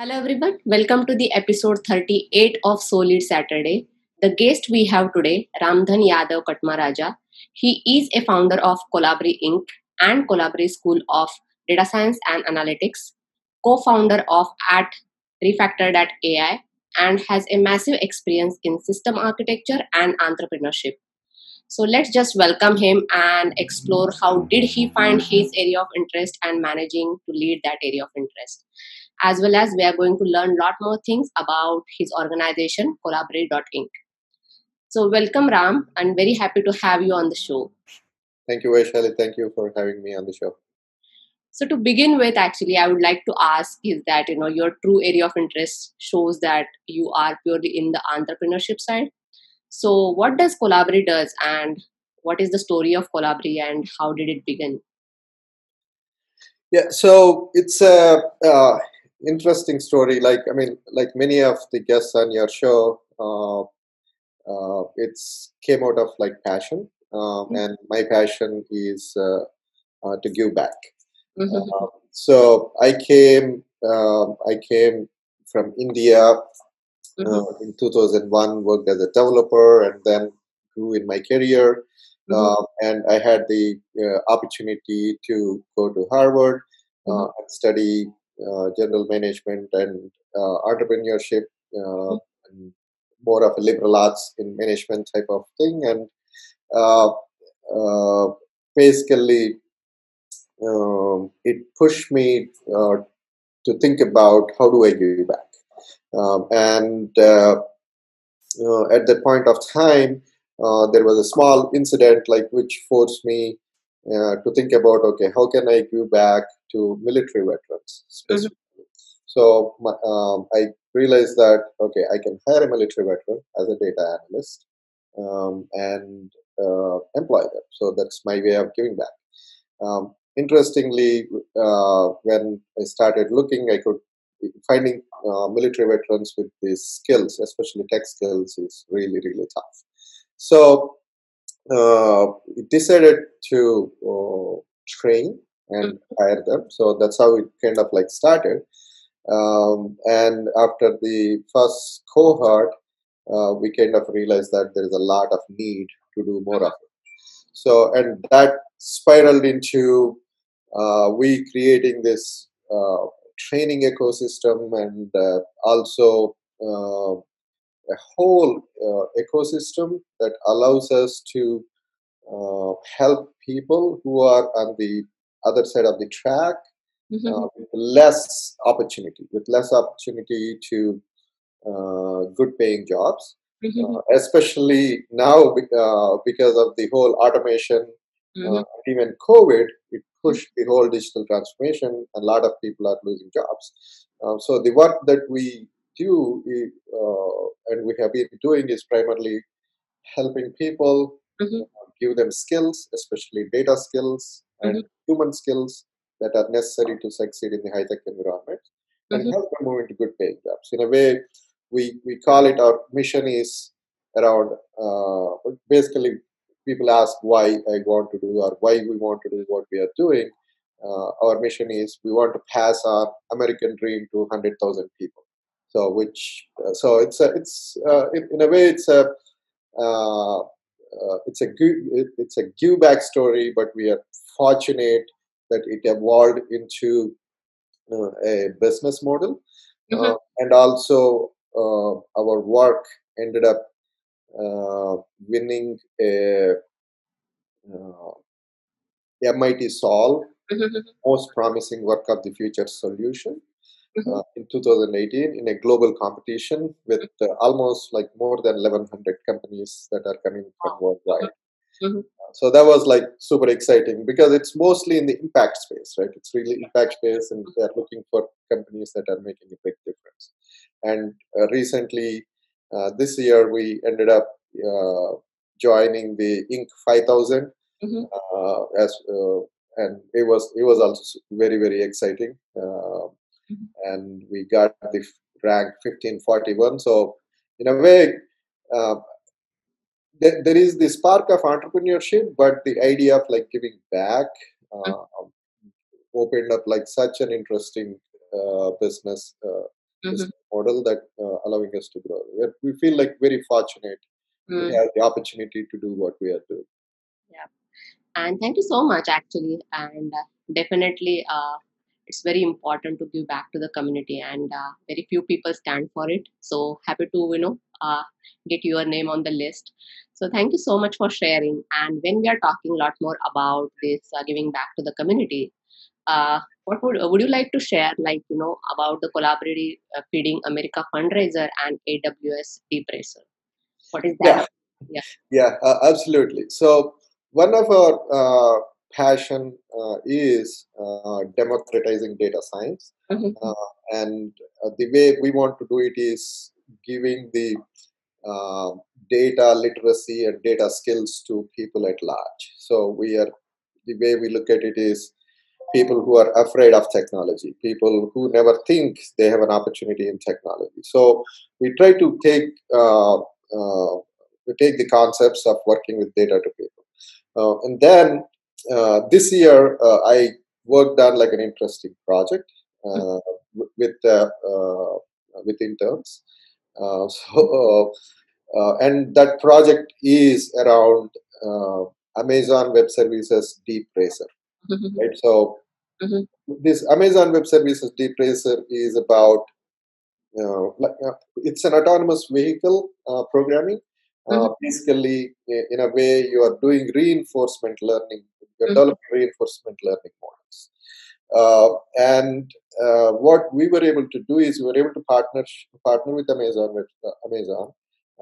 Hello everyone, welcome to the episode 38 of Solid Saturday. The guest we have today, Ramdhan Yadav Katmaraja. He is a founder of Colaberry Inc. and Colaberry School of Data Science and Analytics, co-founder of at Refactor.ai, and has a massive experience in system architecture and entrepreneurship. So let's just welcome him and explore how did he find his area of interest and managing to lead that area of interest as well as we are going to learn a lot more things about his organization, Colaberry.inc. So, welcome, Ram, and very happy to have you on the show. Thank you, Vaishali. Thank you for having me on the show. So, to begin with, actually, I would like to ask is that you know your true area of interest shows that you are purely in the entrepreneurship side. So, what does Colaberry does, and what is the story of Colaberry, and how did it begin? Yeah, so it's a uh, interesting story. Like I mean, like many of the guests on your show, uh, uh, it's came out of like passion, um, mm-hmm. and my passion is uh, uh to give back. Mm-hmm. Um, so I came, um, I came from India uh, mm-hmm. in 2001, worked as a developer, and then grew in my career. Uh, and I had the opportunity to go to Harvard and study uh, general management and uh, entrepreneurship, uh, and more of a liberal arts in management type of thing, and basically um, it pushed me to think about how do I give back, um, and at that point of time, uh, there was a small incident like which forced me uh, to think about okay how can i give back to military veterans specifically. Mm-hmm. So my, um, I realized that okay, I can hire a military veteran as a data analyst um, and uh, employ them. So that's my way of giving back. Um, interestingly, uh, when I started looking, I could finding uh, military veterans with these skills, especially tech skills, is really really tough. So decided to uh, train and mm-hmm. hire them. So that's how it kind of like started. Um, and after the first cohort, uh, we kind of realized that there is a lot of need to do more of it. So, and that spiraled into uh, we creating this uh, training ecosystem and uh, also uh, a whole uh, ecosystem that allows us to help people who are on the other side of the track mm-hmm. uh, with less opportunity, with less opportunity to uh, good paying jobs. Mm-hmm. Uh, especially now uh, because of the whole automation, uh, mm-hmm. even COVID, it pushed the whole digital transformation. A lot of people are losing jobs. Uh, so the work that we do and we have been doing is primarily helping people, mm-hmm. give them skills, especially data skills, and mm-hmm. human skills that are necessary to succeed in the high tech environment and mm-hmm. help them move into good paying jobs. In a way, we, we call it our mission is around uh, basically people ask why I want to do or why we want to do what we are doing. Uh, our mission is we want to pass our American dream to 100,000 people. So which uh, so it's a it's uh, in, in, a way it's a uh, uh, it's a good it's a give back story, but we are fortunate that it evolved into uh, a business model, mm-hmm. uh, and also uh, our work ended up uh, winning a MIT Solve mm-hmm. most promising work of the future solution. Mm-hmm. Uh, in 2018 in a global competition with uh, almost like more than 1100 companies that are coming from worldwide. Mm-hmm. Uh, so that was like super exciting because it's mostly in the impact space, right? It's really impact space, and they're looking for companies that are making a big difference. And uh, recently, uh, this year, we ended up uh, joining the Inc. 5000 mm-hmm. as and it was it was also very very exciting mm-hmm. And we got the rank 1541. So in a way, uh, there, there is the spark of entrepreneurship, but the idea of like giving back uh, mm-hmm. opened up like such an interesting uh, business uh, business model that uh, allowing us to grow. We're, we feel like very fortunate to Mm. have the opportunity to do what we are doing. Yeah, and thank you so much actually and uh, definitely uh, it's very important to give back to the community and uh, very few people stand for it. So happy to you know uh, get your name on the list. So thank you so much for sharing. And when we are talking a lot more about this uh, giving back to the community uh, what would would you like to share like you know about the collaborative uh, feeding america fundraiser and aws DeepRacer what is that? Yeah, yeah, uh, absolutely. So one of our uh, passion uh, is uh, democratizing data science, Mhm. uh, and uh, the way we want to do it is giving the data literacy and data skills to people at large. So we are the way we look at it is people who are afraid of technology, people who never think they have an opportunity in technology. So we try to take uh, uh, we take the concepts of working with data to people. Uh, and then uh, this year, uh, I worked on like an interesting project uh, w- with uh, with interns. Uh, so, uh, and that project is around uh, Amazon Web Services DeepRacer, right? So Mhm. this Amazon Web Services DeepRacer is about like, uh, it's an autonomous vehicle uh, programming. Uh, Mhm. basically, in a way, you are doing reinforcement learning. You're Mhm. developing reinforcement learning models. Uh, and uh, what we were able to do is we were able to partner partner with Amazon with uh, Amazon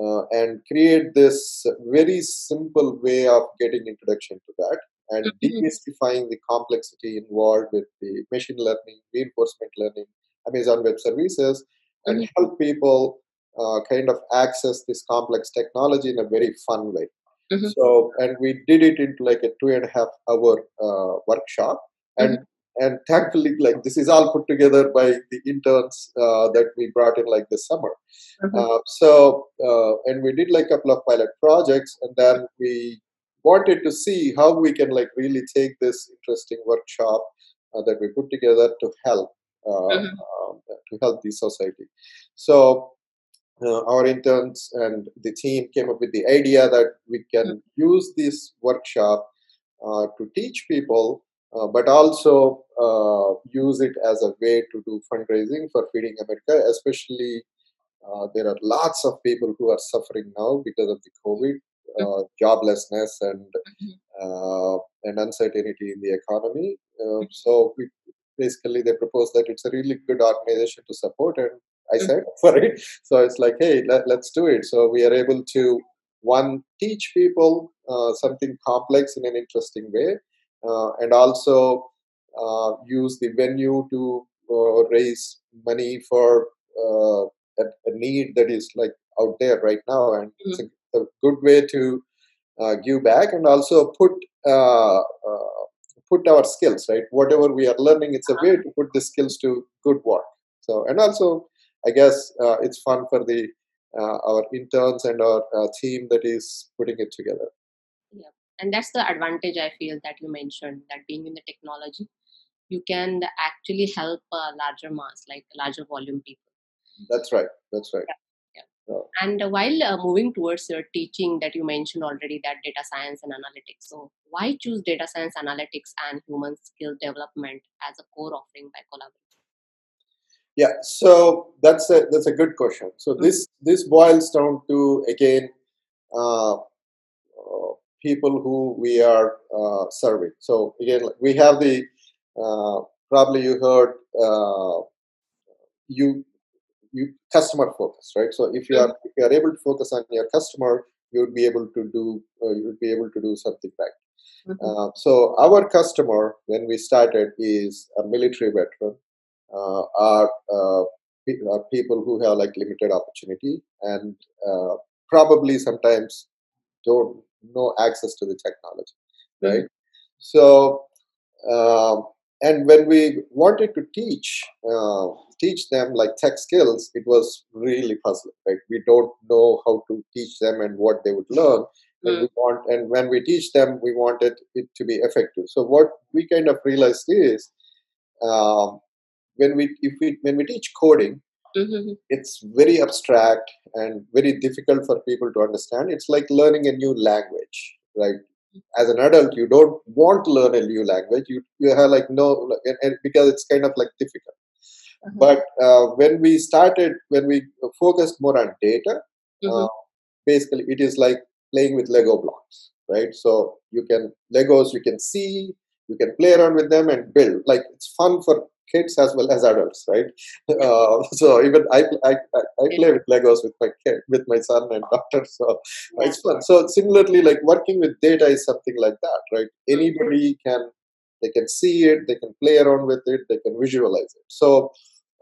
uh, and create this very simple way of getting introduction to that and Mhm. demystifying the complexity involved with the machine learning, reinforcement learning, Amazon Web Services, and help people uh, kind of access this complex technology in a very fun way. Mhm. So, and we did it into like a two and a half hour uh, workshop, and and thankfully, like this is all put together by the interns uh, that we brought in like this summer. Mhm. Uh, so, uh, and we did like a couple of pilot projects, and then we wanted to see how we can like really take this interesting workshop uh, that we put together to help uh, Mhm. um, to help the society. So uh, our interns and the team came up with the idea that we can use this workshop uh, to teach people, uh, but also uh, use it as a way to do fundraising for Feeding America. Especially, uh, there are lots of people who are suffering now because of the COVID, uh, joblessness, and Mhm. uh, and uncertainty in the economy. Uh, so we basically they propose that it's a really good organization to support, and I said for it. So it's like, hey, let, let's do it. So we are able to one teach people uh, something complex in an interesting way, uh, and also uh, use the venue to uh, raise money for uh, a, a need that is like out there right now, and it's a, a good way to uh, give back and also put uh, uh, put our skills right? Whatever we are learning it's a way to put the skills to good work. So and also i guess uh, it's fun for the uh, our interns and our uh, team that is putting it together Yeah. And that's the advantage I feel that you mentioned that being in the technology, you can actually help a larger mass, like larger volume people. that's right that's right Yeah. So, And while uh, moving towards your teaching that you mentioned already, that data science and analytics. So, why choose data science, analytics, and human skill development as a core offering by Colaberry? Yeah so that's a that's a good question so Mhm. this this boils down to again uh, uh, people who we are uh, serving. So again, we have the uh, probably you heard uh, you you customer focus, right? So if you are if you are able to focus on your customer, you would be able to do uh, you would be able to do something right. Mhm. Uh, so our customer when we started is a military veteran, are, uh, pe- are people who have like limited opportunity and uh, probably sometimes don't no access to the technology, Mhm. right? So, um, and when we wanted to teach uh, teach them like tech skills, it was really puzzling. Right? We don't know how to teach them and what they would learn. And Mm. we want, and when we teach them, we wanted it to be effective. So what we kind of realized is, um, when we if we when we teach coding, Mhm. it's very abstract and very difficult for people to understand. It's like learning a new language, right? As an adult, you don't want to learn a new language. You you have like no and, because it's kind of like difficult. Uh-huh. But uh, when we started, when we focused more on data, Mhm. uh, basically it is like playing with Lego blocks, right? So you can Legos, you can see, you can play around with them and build. Like it's fun for kids as well as adults, right? Uh, so even I, I I play with Legos with my kid, with my son and daughter. So Yeah. it's fun. So similarly, like working with data is something like that, right? Anybody can they can see it, they can play around with it, they can visualize it. So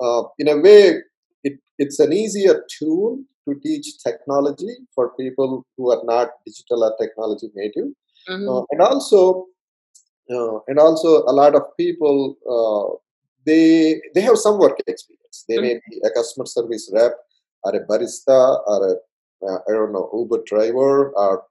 uh, in a way, it, it's an easier tool to teach technology for people who are not digital or technology native, Mhm. uh, and also uh, and also a lot of people uh, they they have some work experience. They may be a customer service rep or a barista or a uh, I don't know Uber driver or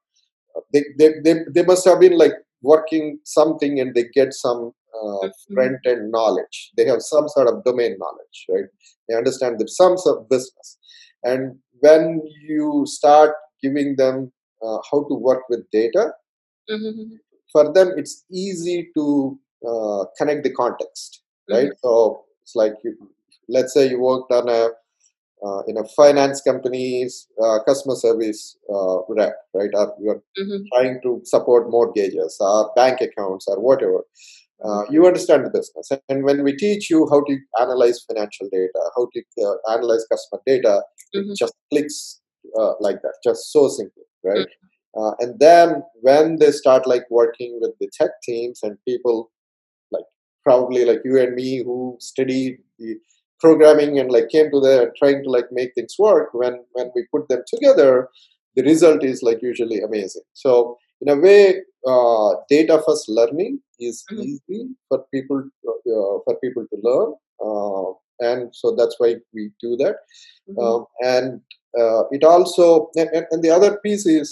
they, they, they, they must have been like working something and they get some uh, Mhm. front end knowledge. They have some sort of domain knowledge, right? They understand the some sort of business. And when you start giving them uh, how to work with data, Mhm. for them it's easy to uh, connect the context, right? So it's like you, let's say you worked on a uh, in a finance company's uh, customer service uh, rep, right? Or you're Mhm. trying to support mortgages or bank accounts or whatever. Uh, you understand the business, and when we teach you how to analyze financial data, how to uh, analyze customer data, Mhm. it just clicks uh, like that, just so simple, right? Uh, and then when they start like working with the tech teams and people probably like you and me who studied the programming and like came to the trying to like make things work when when we put them together the result is like usually amazing so in a way uh, data first learning is Mhm. easy for people uh, for people to learn uh, and so that's why we do that Mhm. um, and uh, it also and, and- and the other piece is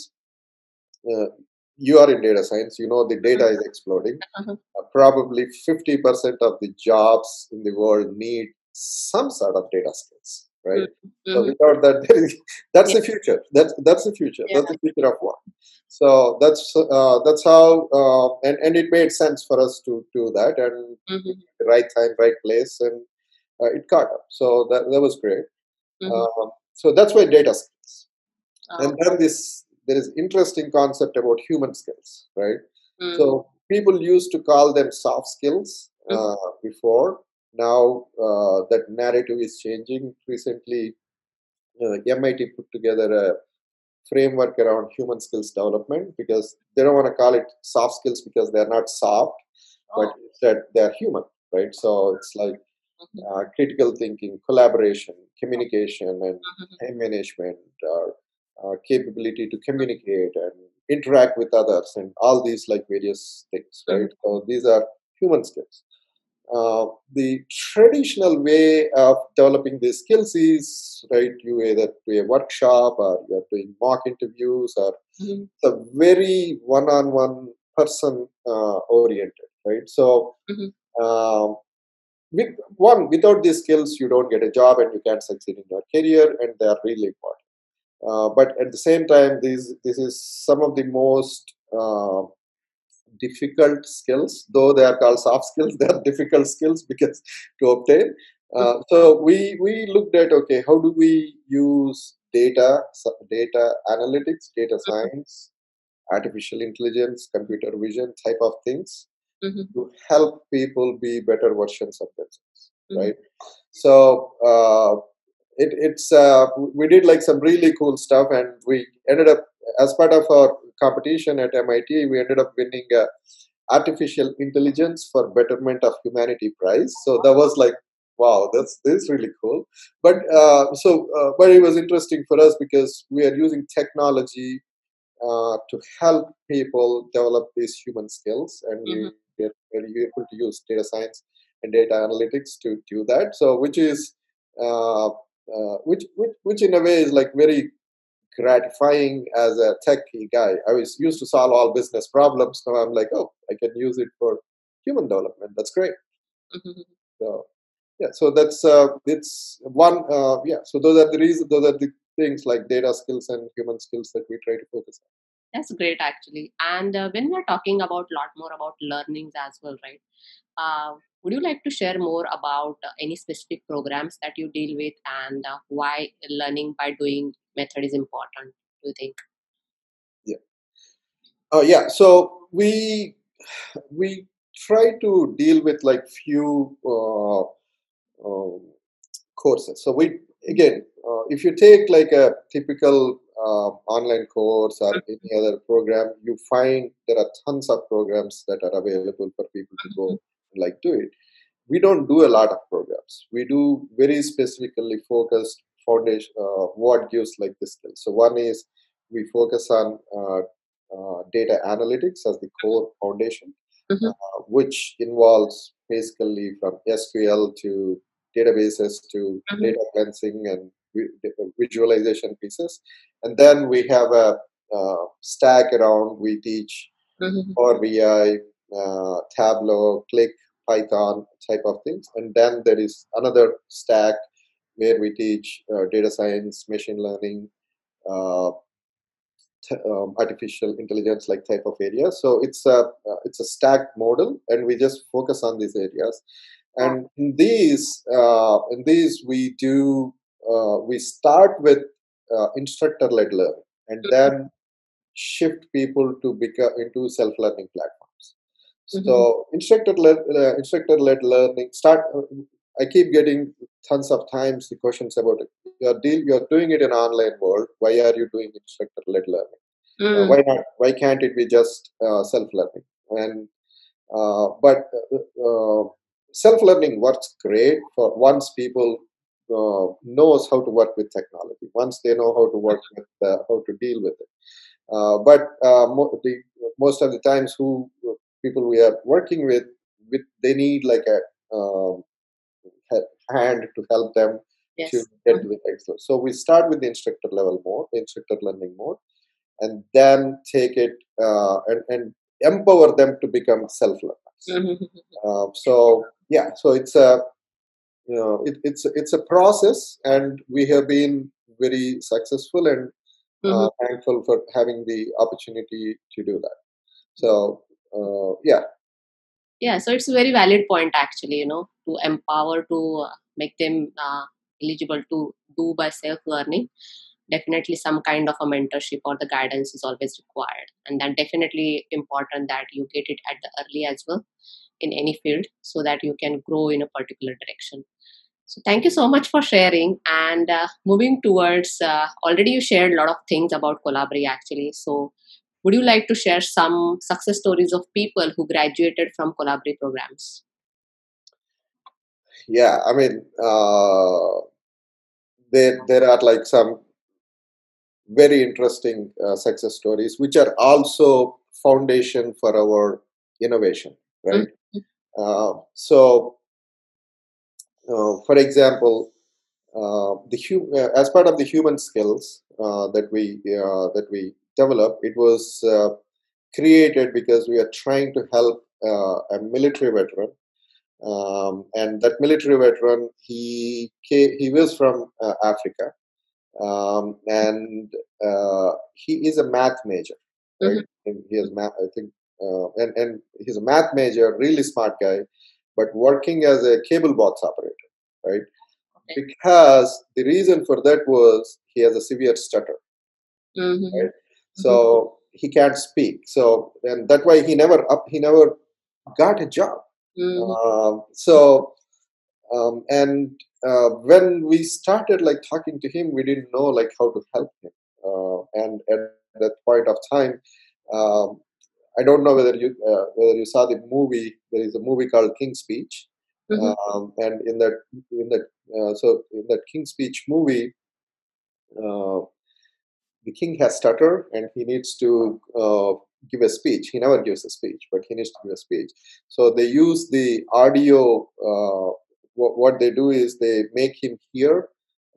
uh, you are in data science you know the data is exploding Uh-huh. uh, probably 50% of the jobs in the world need some sort of data skills right so Mhm. without that there is, that's Yeah. the future that's that's the future Yeah. that's the future of work so that's uh, that's how uh, and and it made sense for us to do that and Mhm. the right time right place and uh, it caught up so that, that was great Mhm. um, so that's why data skills Oh. and then this there is interesting concept about human skills right Mm. so people used to call them soft skills Mhm. uh, before now uh, that narrative is changing recently uh, mit put together a framework around human skills development because they don't want to call it soft skills because they're not soft but Oh. instead they're human right so it's like Mhm. uh, critical thinking collaboration communication and Mhm. time management or uh, capability to communicate and interact with others and all these like various things right. so these are human skills. Uh, the traditional way of developing these skills is right you either do a workshop or you're doing mock interviews or Mhm. a very one-on-one person uh, oriented right? So Mhm. um, with one without these skills you don't get a job and you can't succeed in your career and they are really important uh, but at the same time this this is some of the most uh, difficult skills though they are called soft skills they are difficult skills because to obtain uh, so we we looked at okay how do we use data data analytics data science artificial intelligence computer vision type of things Mhm. to help people be better versions of themselves Mhm. right so uh, it, it's uh, we did like some really cool stuff and we ended up as part of our competition at mit we ended up winning a artificial intelligence for betterment of humanity prize. So that was like wow that's this is really cool. But uh, so uh, but it was interesting for us because we are using technology uh, to help people develop these human skills and we Mhm. get very able to use data science and data analytics to do that. So which is uh, uh, which, which which in a way is like very gratifying as a techie guy. I was used to solve all business problems. Now i'm like oh i can use it for human development. That's great. Mhm. so yeah so that's uh, it's one uh, yeah so those are the reasons those are the things like data skills and human skills that we try to focus on. That's great actually. And uh, when we're talking about a lot more about learnings as well right? Uh, would you like to share more about uh, any specific programs that you deal with and uh, why learning by doing method is important do you think? Yeah. Oh yeah so we we try to deal with like few uh, um, courses. So we again uh, if you take like a typical uh, online course or any other program you find there are tons of programs that are available for people to go like do it we don't do a lot of programs we do very specifically focused foundation uh, what gives like the skill so one is we focus on uh, uh, data analytics as the core foundation Mhm. uh, which involves basically from sql to databases to Mhm. data cleansing and visualization pieces and then we have a uh, stack around we teach Mhm. Power BI, uh, Tableau, Qlik, Python type of things. And then there is another stack where we teach uh, data science, machine learning, uh, t- um, artificial intelligence like type of areas. So it's a uh, it's a stacked model, and we just focus on these areas. And in these uh, in these we do uh, we start with instructor led learning, and then shift people to become into self learning platforms. So instructor led uh, instructor led learning start. Uh, I keep getting tons of times the questions about it. You're deal, you're doing it in online world. Why are you doing instructor led learning? Uh, Mm. why not? Why can't it be just uh, self learning? And uh, but uh, self learning works great for once people uh, knows how to work with technology. Once they know how to work with uh, how to deal with it. Uh, but uh, mo- the, most of the times, who people we are working with, with they need like a um, hand to help them yes to get to the next level. So we start with the instructor level mode, instructor learning mode, and then take it uh, and, and empower them to become self learners. Mhm. Uh, so yeah, so it's a you know it, it's it's a process, and we have been very successful and uh, thankful for having the opportunity to do that. So uh, yeah, yeah so it's a very valid point actually you know to empower to uh, make them uh, eligible to do by self learning definitely some kind of a mentorship or the guidance is always required. And then definitely important that you get it at the early as well in any field so that you can grow in a particular direction. So thank you so much for sharing and uh, moving towards uh, already you shared a lot of things about Colaberry actually. So would you like to share some success stories of people who graduated from Colaberry programs yeah. I mean, uh, there there are like some very interesting uh, success stories, which are also foundation for our innovation, right? Uh, so, uh, for example, uh, the hu- uh, as part of the human skills uh, that we uh, that we developed, it was uh, created because we are trying to help uh, a military veteran, um, and that military veteran he ca- he was from uh, Africa, um, and uh, he is a math major, right? Mhm. And he has math, I think, uh, and and he's a math major, really smart guy, but working as a cable box operator, right? Okay. Because the reason for that was he has a severe stutter, Mhm. right? So he can't speak. So and that's why he never up he never got a job. Mhm. Um, so um, and uh, when we started like talking to him, we didn't know like how to help him. Uh, and at that point of time, um, I don't know whether you uh, whether you saw the movie. There is a movie called King's Speech, Mhm. um, and in that in that uh, so in that King's Speech movie, uh, the king has stutter and he needs to uh, give a speech. He never gives a speech, but he needs to give a speech. So they use the audio. Uh, what, what they do is they make him hear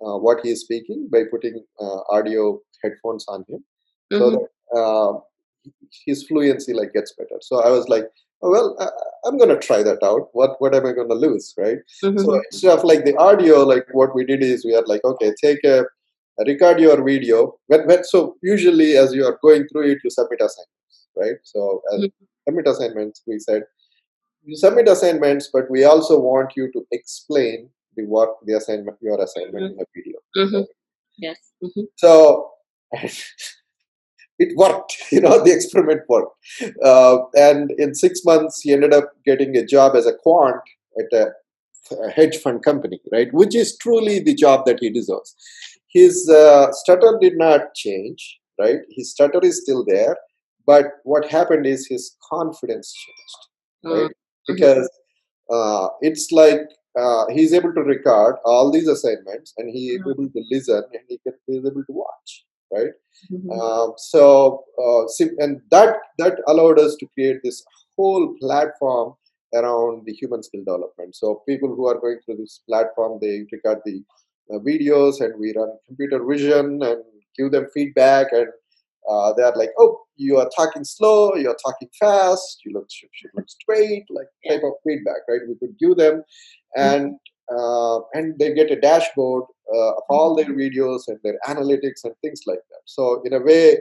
uh, what he is speaking by putting uh, audio headphones on him, so Mhm. that uh, his fluency like gets better. So I was like, oh, well, I, I'm going to try that out. What what am I going to lose, right? Mhm. So instead of like the audio, like what we did is we are like, okay, take a record your video. When, when so usually as you are going through it, you submit assignments, right? So as Mhm. submit assignments, we said you submit assignments, but we also want you to explain the work, the assignment, your assignment in a video. Mhm. Yes. Mhm. So it worked, you know, the experiment worked. Uh, and in six months, he ended up getting a job as a quant at a, a hedge fund company, right? Which is truly the job that he deserves. His uh, stutter did not change, right? His stutter is still there, but what happened is his confidence changed, right? Mm. Because uh, it's like uh, he's able to record all these assignments and he is Mhm. able to listen and he can, he is able to watch, right? Mhm. Um, so, uh, and that that allowed us to create this whole platform around the human skill development. So, people who are going through this platform, they record the uh, videos, and we run computer vision and give them feedback, and uh, they are like, "Oh, you are talking slow, you are talking fast, you look should, should look straight," like type of feedback, right? We could give them, and uh, and they get a dashboard uh, of all their videos and their analytics and things like that. So in a way,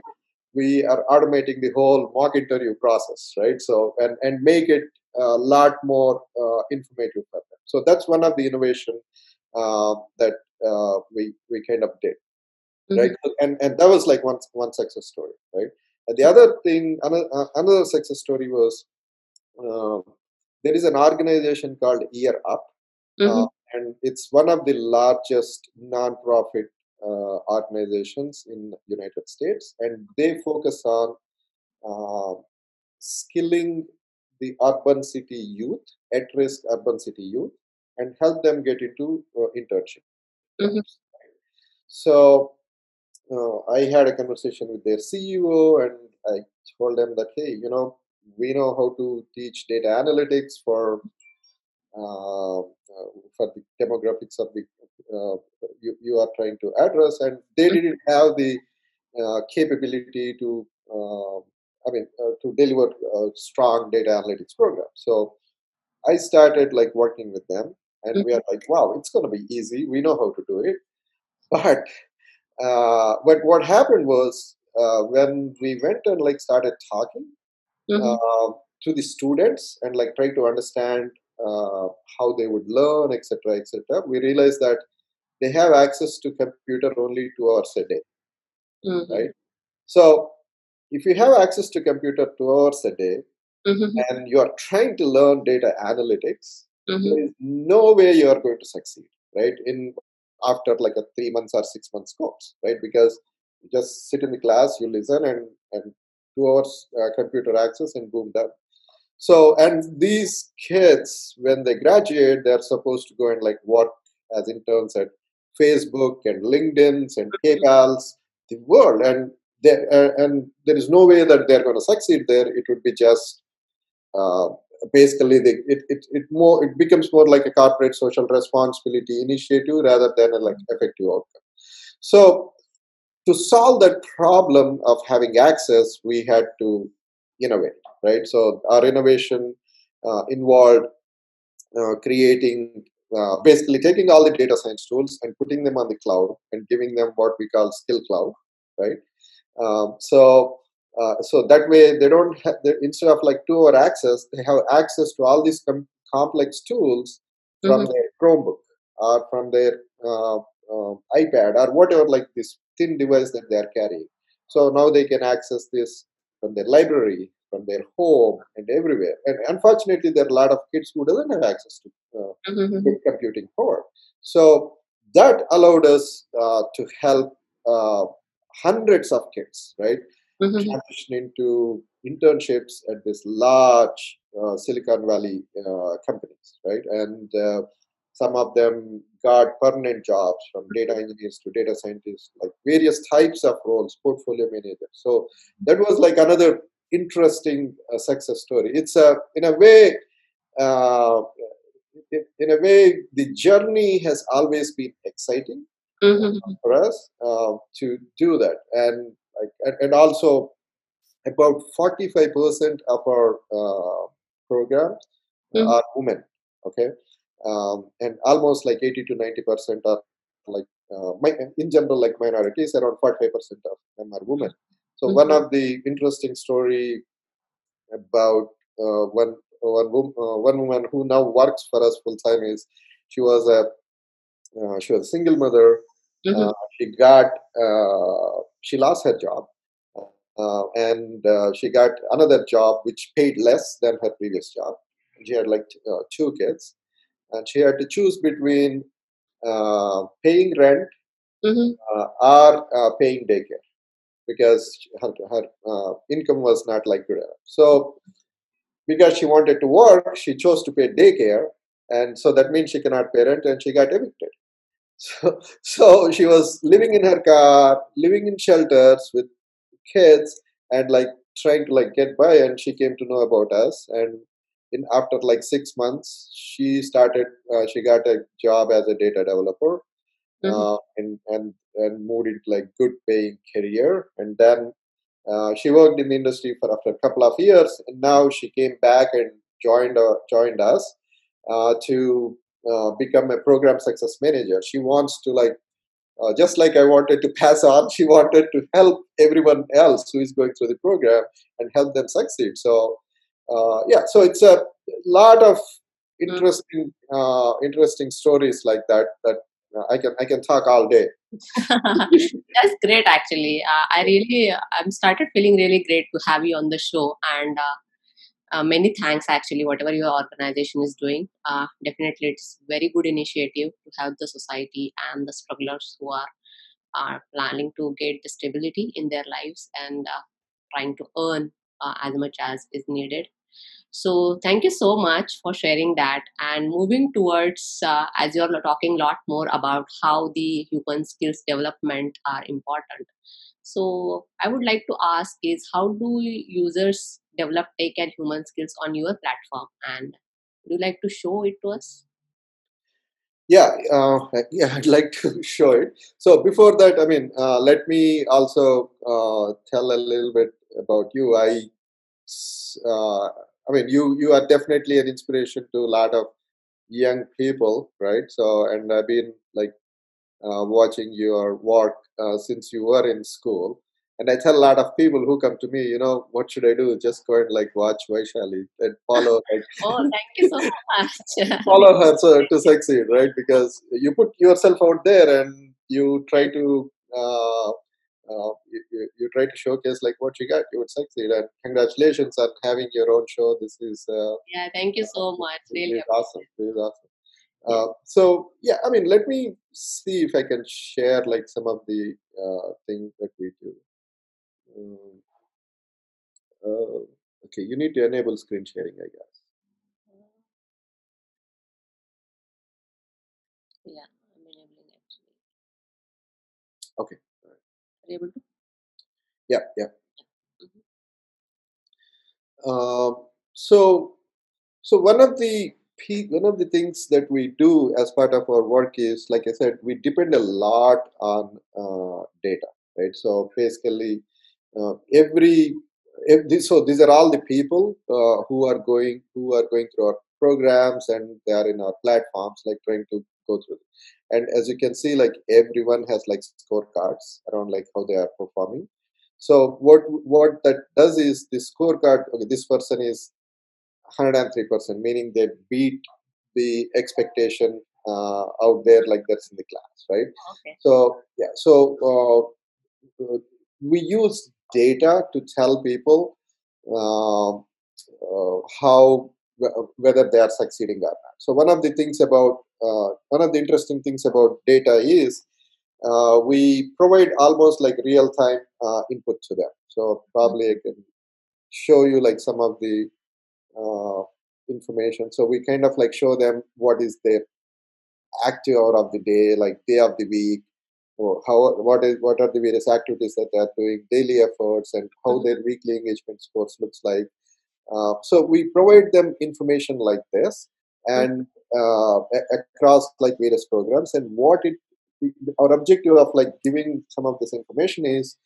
we are automating the whole mock interview process, right? So and and make it a lot more uh, informative for them. So that's one of the innovation that uh, we we kind of did, right? And and that was like one one success story, right? And the other thing, another uh, another success story was uh, there is an organization called Year Up Mhm. uh, and it's one of the largest non-profit uh, organizations in United States, and they focus on uh, skilling the urban city youth, at-risk urban city youth, and help them get into uh, internship. Mhm. So uh, I had a conversation with their CEO, and I told them that, hey, you know, we know how to teach data analytics for uh, uh, for the demographics of the uh, you, you are trying to address, and they didn't have the uh, capability to, I mean, uh, to deliver a strong data analytics program. So I started like working with them, and we are like, wow, it's going to be easy. We know how to do it. But uh, but what happened was uh, when we went and like started talking Mhm. uh, to the students and like try to understand uh, how they would learn, etc., etc., we realized that they have access to computer only two hours a day, Mhm. right? So if you have access to computer two hours a day Mhm. and you are trying to learn data analytics, Mhm. there is no way you are going to succeed, right? In after like a three months or six months course, right? Because you just sit in the class, you listen, and and two hours uh, computer access, and boom, done. So, and these kids, when they graduate, they're supposed to go and like work as interns at Facebook and LinkedIn's and PayPal's, the world, and there uh, and there is no way that they're going to succeed there. It would be just uh, basically the, it, it it more it becomes more like a corporate social responsibility initiative rather than a like effective outcome. So to solve that problem of having access, we had to innovate, right? So our innovation uh, involved uh, creating, uh, basically taking all the data science tools and putting them on the cloud and giving them what we call skill cloud, right? Um, so uh, so that way they don't have instead of like two hour access, they have access to all these com- complex tools from Mhm. their Chromebook or from their uh, uh, iPad or whatever like this thin device that they are carrying. So now they can access this from their library, from their home, and everywhere. And unfortunately, there are a lot of kids who doesn't have access to uh, Mhm. computing power. So that allowed us uh, to help uh, hundreds of kids, right, Mhm. transition into internships at this large uh, Silicon Valley uh, companies, right, and uh, some of them got permanent jobs from data engineers to data scientists, like various types of roles, portfolio managers. So that was like another interesting uh, success story. It's a in a way. Uh, in, a way, the journey has always been exciting Mhm. for us uh, to do that, and like, and, and also about forty-five percent of our uh, programs Mhm. are women. Okay, um, and almost like 80 to 90 percent are like uh, in general like minorities. Around 45 percent of them are women. So one Mhm. of the interesting story about uh, one one, uh, one woman who now works for us full time is she was a uh, she was a single mother. Mhm. Uh, she got uh, she lost her job, uh, and uh, she got another job which paid less than her previous job. She had like uh, two kids, and she had to choose between uh, paying rent Mhm. uh, or uh, paying daycare because her, her uh, income was not like good enough. So because she wanted to work, she chose to pay daycare, and so that means she cannot pay rent, and she got evicted. So, so she was living in her car, living in shelters with kids, and like trying to like get by. And she came to know about us, and in after like six months, she started. Uh, she got a job as a data developer, Mhm. uh, and and and moved into like good paying career, and then uh, she worked in the industry for after a couple of years, and now she came back and joined uh, joined us uh, to uh, become a program success manager. She wants to like uh, just like I wanted to pass on, she wanted to help everyone else who is going through the program and help them succeed. So uh, yeah, so it's a lot of Mm. interesting uh, interesting stories like that that uh, I can I can talk all day. That's great, actually. Uh, I really, I'm started feeling really great to have you on the show, and uh, many thanks, actually, whatever your organization is doing. Uh, definitely, it's very good initiative to help the society and the strugglers who are are planning to get the stability in their lives and uh, trying to earn uh, as much as is needed. So thank you so much for sharing that. And moving towards, uh, as you're talking a lot more about how the human skills development are important. So I would like to ask is how do users develop tech and human skills on your platform? And would you like to show it to us? Yeah, uh, yeah, I'd like to show it. So before that, I mean, uh, let me also uh, tell a little bit about you. I, uh, I mean, you you are definitely an inspiration to a lot of young people, right? So, and I've been like uh, watching your work uh, since you were in school. And I tell a lot of people who come to me, you know, what should I do? Just go and like watch Vaishali and follow like Oh, thank you so much. follow her so to succeed, right? Because you put yourself out there and you try to uh, uh, you, you, you try to showcase like what you got, you would succeed. And congratulations on having your own show. This is uh, yeah, thank you so much. Really awesome. Is awesome. Uh, so yeah, I mean, let me see if I can share like some of the uh, things that we do. Um, uh, okay, you need to enable screen sharing, I guess. Yeah, I'm enabling actually. Okay. Are you able to? Yeah, yeah. Mhm. Um, so, so one of the one of the things that we do as part of our work is, like I said, we depend a lot on uh, data, right? So basically, uh, every, every so these are all the people uh, who are going who are going through our programs and they are in our platforms, like trying to go through. And as you can see, like everyone has like scorecards around like how they are performing. So what what that does is the scorecard. Okay, this person is 103%, meaning they beat the expectation uh, out there like that's in the class, right? Okay. So yeah, so uh, uh, we use data to tell people uh, uh, how whether they are succeeding or not. So one of the things about uh, one of the interesting things about data is uh, we provide almost like real time uh, input to them. So probably I can show you like some of the information. So we kind of like show them what is their active hour of the day, like day of the week, how what is what are the various activities that they are doing, daily efforts, and how Mhm. their weekly engagement scores looks like. Uh, so we provide them information like this, and uh, a- across like various programs. And what it our objective of like giving some of this information is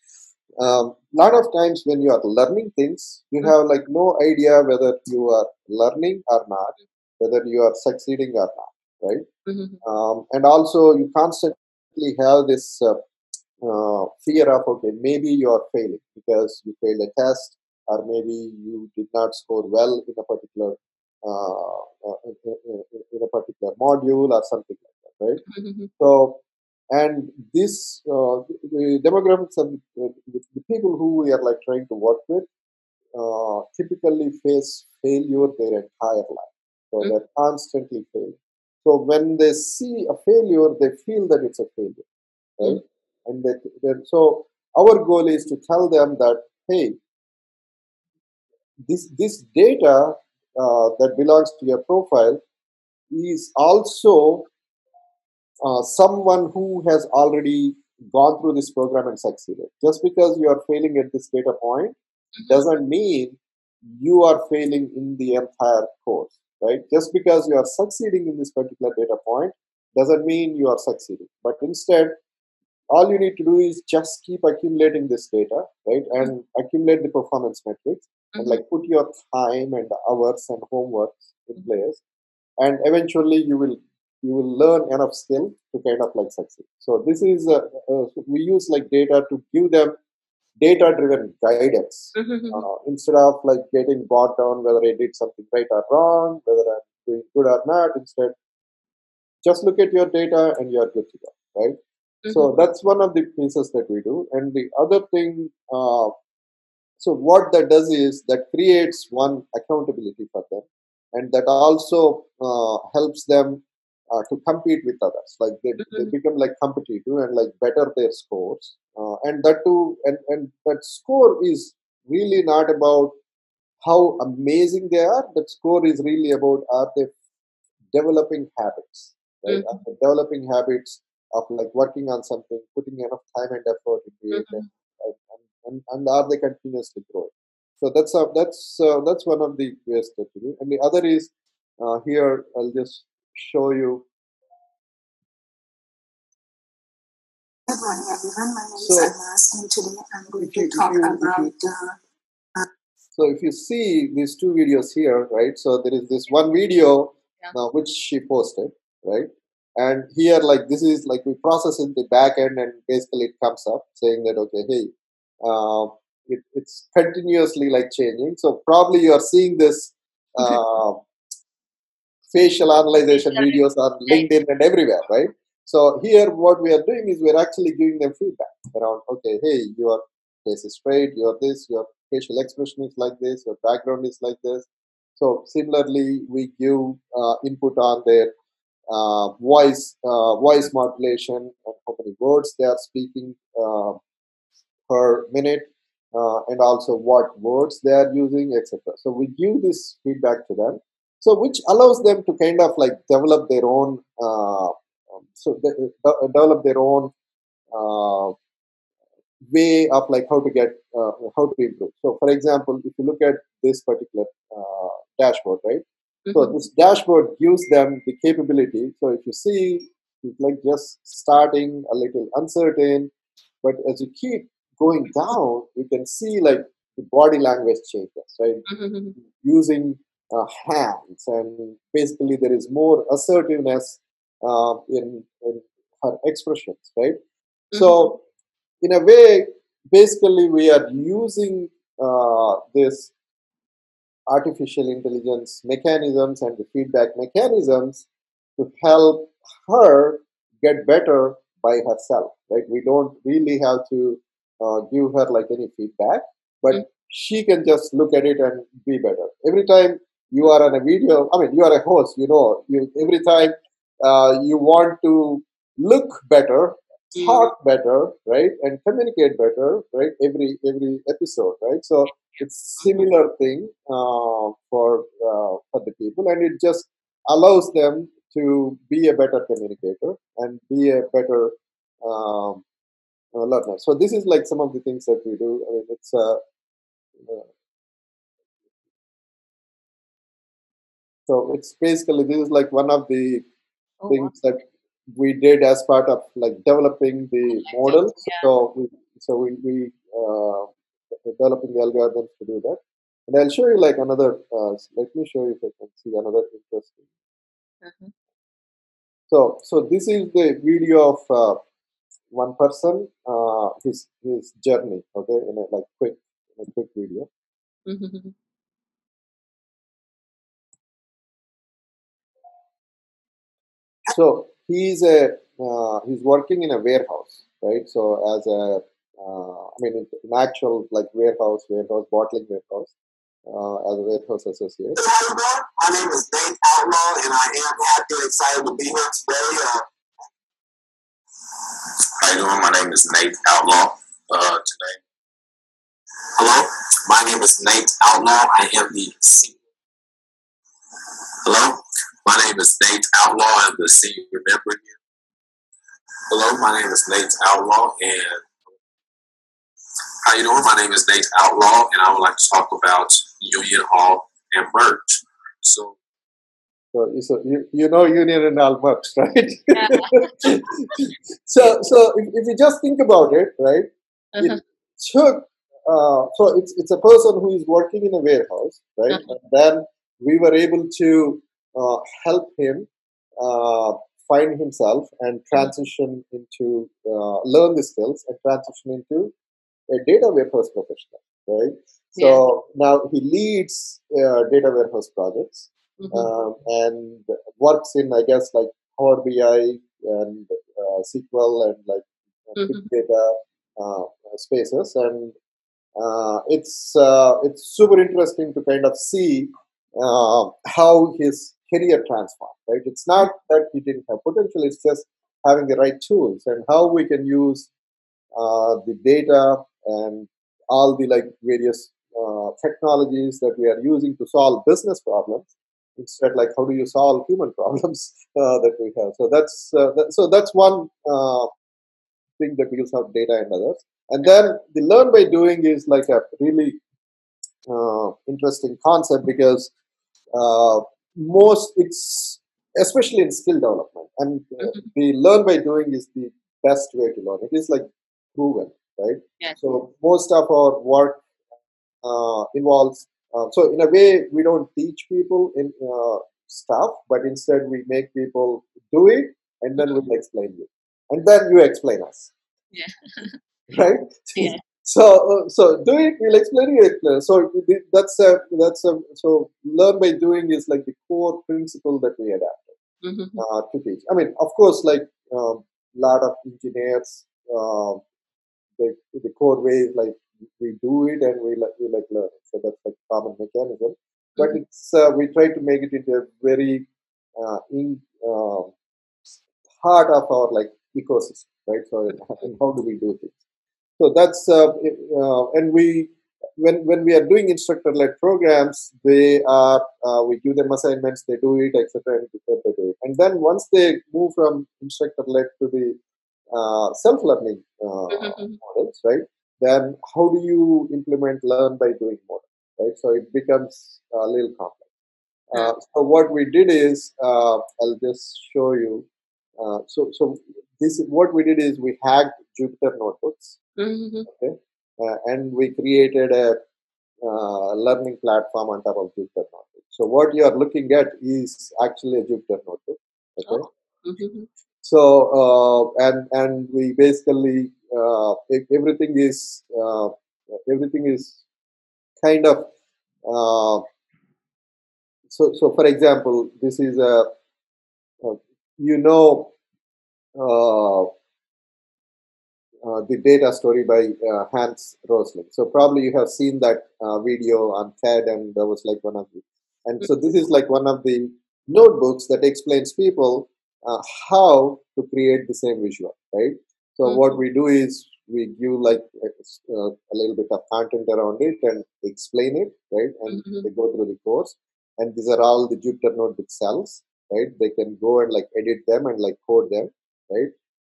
um, lot of times when you are learning things, you have like no idea whether you are learning or not, whether you are succeeding or not, right? Mm-hmm. Um, and also you constantly have this uh, uh, fear of okay, maybe you are failing because you failed a test, or maybe you did not score well in a particular uh, uh, in, a particular module or something like that, right? Mm-hmm. So, and this uh, the demographics of the, the, people who we are like trying to work with uh, typically face failure their entire life. So Mm. they're constantly failing. So when they see a failure, they feel that it's a failure, right? And they, they, so our goal is to tell them that hey, this this data uh, that belongs to your profile is also uh, someone who has already gone through this program and succeeded. Just because you are failing at this data point doesn't mean you are failing in the entire course, right? Just because you are succeeding in this particular data point doesn't mean you are succeeding. But instead, all you need to do is just keep accumulating this data, right? And accumulate the performance metrics and Mhm. like put your time and hours and homework in place. And eventually you will you will learn enough skill to kind of like succeed. So this is uh, uh, we use like data to give them data driven guidance Mhm. uh, instead of like getting bogged down whether I did something right or wrong, whether I'm doing good or not. Instead, just look at your data and you're good to go, right? So that's one of the pieces that we do. And the other thing, uh, so what that does is that creates one accountability for them, and that also uh, helps them uh, to compete with others. Like they, they Mhm. become like competitive and like better their scores. Uh, and that too, and, and that score is really not about how amazing they are. That score is really about are they developing habits, right? Are they developing habits of like working on something, putting enough time and effort into it, and, and, and, and are they continuously growing? So that's a, that's uh, that's one of the ways that we do. And the other is uh, here. I'll just show you. Good morning, everyone. My name is So and today I'm going if you to talk you about you uh, so if you see these two videos here, right? So there is this one video Yeah. uh, which she posted, right? And here, like this is like we process in the back end, and basically it comes up saying that okay, hey, uh, it, it's continuously like changing. So probably you are seeing this uh, facial analyzation Correct. videos on. LinkedIn and everywhere, right? So here, what we are doing is we're actually giving them feedback around, okay, hey, your face is straight, your this, your facial expression is like this, your background is like this. So similarly, we give uh, input on their uh, voice, uh, voice modulation, and how many words they are speaking uh, per minute, uh, and also what words they are using, etc. So we give this feedback to them, so which allows them to kind of like develop their own, uh, um, so they, de- develop their own uh, way of like how to get uh, how to improve. So, for example, if you look at this particular uh, dashboard, right? So Mhm. this dashboard gives them the capability. So if you see, it's like just starting a little uncertain, but as you keep going down, you can see like the body language changes, right? Mhm. Using uh, hands, and basically there is more assertiveness uh, in, in her expressions, right? So in a way, basically we are using uh, this artificial intelligence mechanisms and the feedback mechanisms to help her get better by herself right we don't really have to uh, give her like any feedback but Mm. she can just look at it and be better every time you are on a video i mean you are a host you know you every time uh, you want to look better Mm. talk better right and communicate better right every every episode right? So it's similar thing uh, for uh, for the people and it just allows them to be a better communicator and be a better um, uh, learner. So this is like some of the things that we do. I mean it's uh, so it's basically this is like one of the Oh, wow. things that we did as part of like developing the model. yeah. So we so we, we uh, developing the algorithms to do that. And I'll show you like another. Uh, let me show you if I can see another interesting. Mhm. So, so this is the video of uh, one person, uh, his his journey. Okay, in a like quick, in a quick video. Mhm. So he's a uh, he's working in a warehouse, right? So as a uh, I mean, an actual like warehouse, warehouse bottling warehouse, uh, as a warehouse associate. My name is Nate Outlaw, and I am happy and excited to be here today. Uh, How you doing? My name is Nate Outlaw. Uh, today. Hello, my name is Nate Outlaw. I am the senior. Hello, my name is Nate Outlaw. I'm the senior member here. Hello, my name is Nate Outlaw, and how you doing? My name is Nate Outlaw, and I would like to talk about Union Hall and merch. So So, so you, you know Union and Albert, right? Yeah. so so if, if you just think about it, right? Uh-huh. took uh, so it's it's a person who is working in a warehouse, right? Uh-huh. And then we were able to help him uh, find himself and transition into uh, learn the skills and transition into a data warehouse professional, right? So now he leads uh, data warehouse projects Mhm. um, and works in I guess like Power BI and uh, SQL and like uh, big Mhm. data uh, spaces, and uh, it's uh, it's super interesting to kind of see uh, how his career transformed. Right, it's not that he didn't have potential; it's just having the right tools and how we can use uh, the data and all the like various uh, technologies that we are using to solve business problems instead like how do you solve human problems uh, that we have? So that's uh, that, so that's one uh, thing that we use of data and others. And then the learn by doing is like a really uh, interesting concept because uh, most it's especially in skill development and uh, Mhm. the learn by doing is the best way to learn it is like proven right Yes. so most of our work uh, involves uh, so in a way we don't teach people in uh, stuff but instead we make people do it and then we'll explain you and then you explain us Yeah. right Yeah. So uh, so do it we'll explain it so that's a that's a so learn by doing is like the core principle that we adapted Mhm. uh, to teach i mean of course like a lot of engineers uh, the, the core way is like we do it and we like we like learn. So that's like common mechanism. But Mhm. it's uh, we try to make it into a very uh, in uh, part of our like ecosystem, right? So and how do we do things? So that's uh, uh, and we when when we are doing instructor led programs, they are uh, we give them assignments, they do it, etc. And they do it. And then once they move from instructor led to the uh, self learning uh, Mhm. models, right? Then how do you implement learn by doing model, right? So it becomes a little complex. Uh, so what we did is, uh, I'll just show you. Uh, so so this what we did is we hacked Jupyter notebooks, Mhm. okay, uh, and we created a uh, learning platform on top of Jupyter notebook. So what you are looking at is actually a Jupyter notebook, okay. Mhm. So uh, and and we basically uh, everything is uh, everything is kind of uh, so so. For example, this is a you know uh, the data story by uh, Hans Rosling. So probably you have seen that uh, video on TED, and that was like one of the. And so this is like one of the notebooks that explains people uh, how to create the same visual, right? So what we do is we give like a, uh, a little bit of content around it and explain it, right? And Mhm. they go through the course. And these are all the Jupyter notebook cells, right? They can go and like edit them and like code them, right?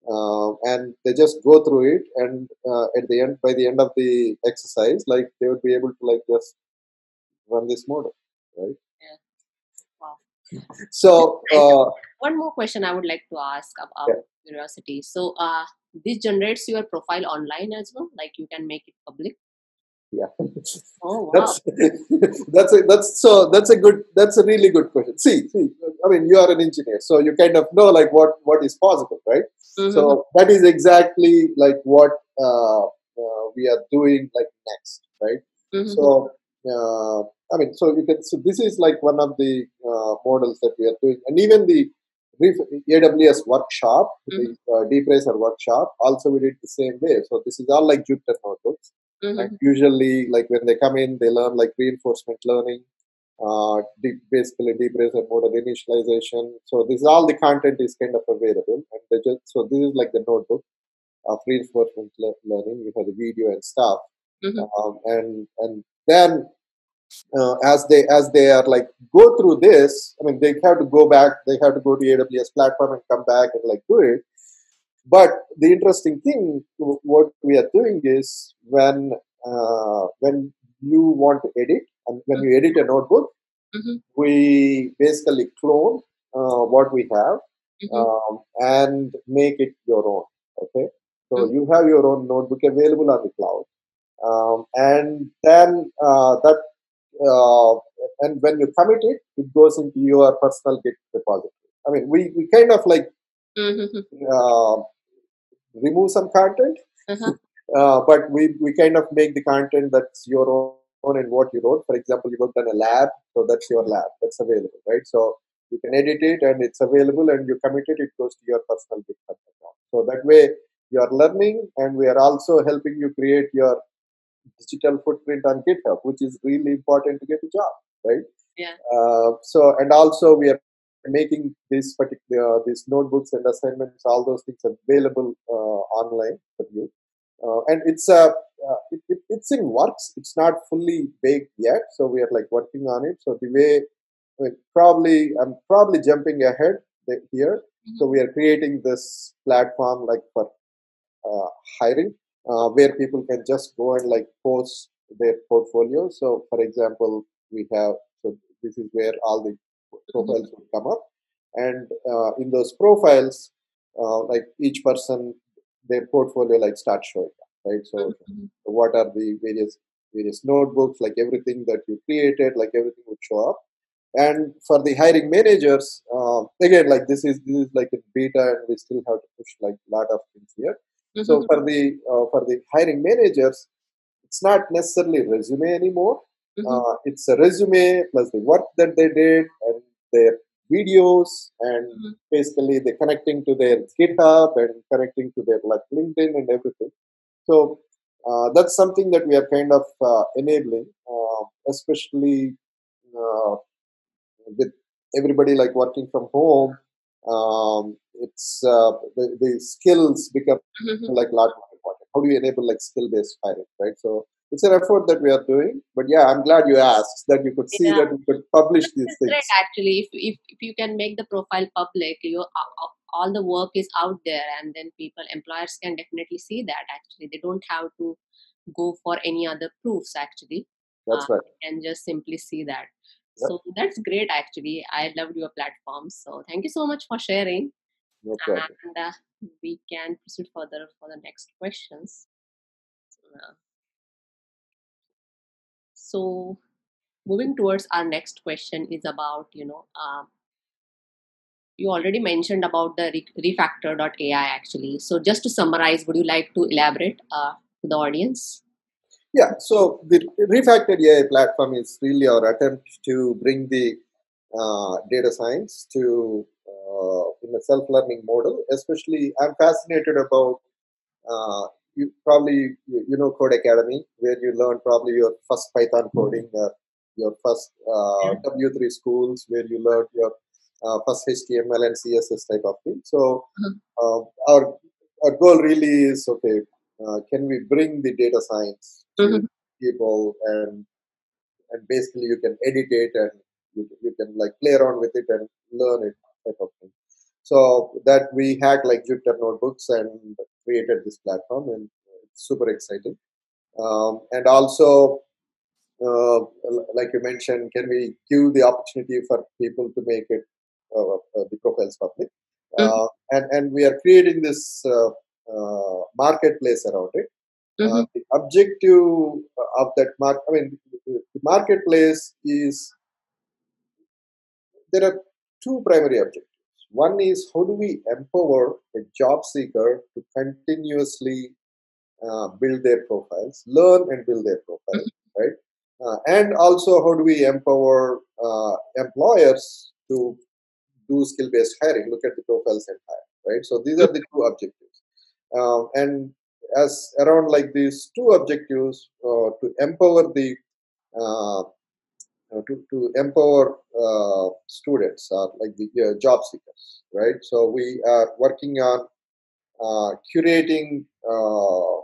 Uh, and they just go through it, and uh, at the end, by the end of the exercise, like they would be able to like just run this model, right? Yeah. Wow. So uh, One more question I would like to ask about Yeah. curiosity. So, uh, this generates your profile online as well like you can make it public Yeah. oh wow that's that's a, that's so that's a good that's a really good question. See, see, I mean, you are an engineer, so you kind of know like what what is possible, right? Mhm. So that is exactly like what uh, uh, we are doing like next, right? Mhm. So uh, I mean, so you can so this is like one of the uh, models that we are doing, and even the AWS workshop, the uh, DeepRacer workshop, also we did the same way. So this is all like Jupyter notebooks. And usually, like when they come in, they learn like reinforcement learning, uh, deep, basically DeepRacer model initialization. So this is all the content is kind of available, and they just so this is like the notebook of reinforcement le- learning. We have the video and stuff, Mhm. um, and and then uh, as they as they are like go through this, I mean they have to go back. They have to go to AWS platform and come back and like do it. But the interesting thing, what we are doing is when uh, when you want to edit and when you edit a notebook, Mhm. we basically clone uh, what we have Mhm. um, and make it your own. Okay, so Mhm. you have your own notebook available on the cloud, um, and then uh, that uh, and when you commit it, it goes into your personal Git repository. I mean, we we kind of like Mhm. uh, remove some content, Uh-huh. uh, but we, we kind of make the content that's your own and what you wrote. For example, you worked on a lab, so that's your lab, that's available, right? So you can edit it and it's available and you commit it, it goes to your personal GitHub account. So that way you are learning and we are also helping you create your digital footprint on GitHub, which is really important to get a job, right? Yeah. Uh, so and also we are making these particular uh, these notebooks and assignments, all those things available uh, online for you. Uh, and it's uh, uh, it, it, it's in works. It's not fully baked yet, so we are like working on it. So the way, I mean, probably I'm probably jumping ahead here. So we are creating this platform like for uh, hiring, uh, where people can just go and like post their portfolio. So, for example, we have so this is where all the profiles would come up, and uh, in those profiles, uh, like each person, their portfolio like starts showing up, right? So, Mhm. what are the various various notebooks, like everything that you created, like everything would show up. And for the hiring managers, um, again, like this is this is like a beta, and we still have to push like a lot of things here. So Mhm. for the uh, for the hiring managers, it's not necessarily resume anymore. Mhm. Uh, it's a resume plus the work that they did and their videos and Mhm. basically they're connecting to their GitHub and connecting to their like LinkedIn and everything. So uh, that's something that we are kind of uh, enabling, uh, especially uh, with everybody like working from home. Um, it's uh, the, the skills become Mhm. like a lot more important. How do you enable like skill based hiring, right? So it's an effort that we are doing. But yeah, I'm glad you asked that you could see Yeah. that we could publish these things. actually. If, if if you can make the profile public, you uh, all the work is out there, and then people employers can definitely see that. Actually, they don't have to go for any other proofs. Actually, That's uh, right. and just simply see that. Yep. So that's great. Actually, I loved your platform. So thank you so much for sharing, No problem. and uh, we can proceed further for the next questions. Uh, so moving towards our next question is about you know um, you already mentioned about the re- refactor.ai actually so just to summarize would you like to elaborate uh, to the audience Yeah, so the refactored AI platform is really our attempt to bring the uh, data science to uh, in a self-learning model. Especially, I'm fascinated about uh, you probably you, you know Codecademy, where you learn probably your first Python coding, or your first uh, W3 schools, where you learn your uh, first HTML and CSS type of thing. So Mhm. uh, our our goal really is okay. Uh, can we bring the data science to Mhm. people and and basically you can edit it and you, you can like play around with it and learn it type of thing. So that we had like Jupyter notebooks and created this platform and it's super exciting. Um, and also, uh, like you mentioned, can we give the opportunity for people to make it the profiles public? Uh, and and we are creating this uh, uh, marketplace around it. Uh, Mhm. the objective of that mark, I mean, the the marketplace is there are two primary objectives. One is how do we empower a job seeker to continuously uh, build their profiles, learn and build their profiles, right? Uh, and also, how do we empower uh, employers to do skill-based hiring? Look at the profiles and hire, right? So these are the two objectives. Um, and as around like these two objectives uh, to empower the uh, uh, to, to empower uh, students or like the uh, job seekers, right? So we are working on uh, curating uh,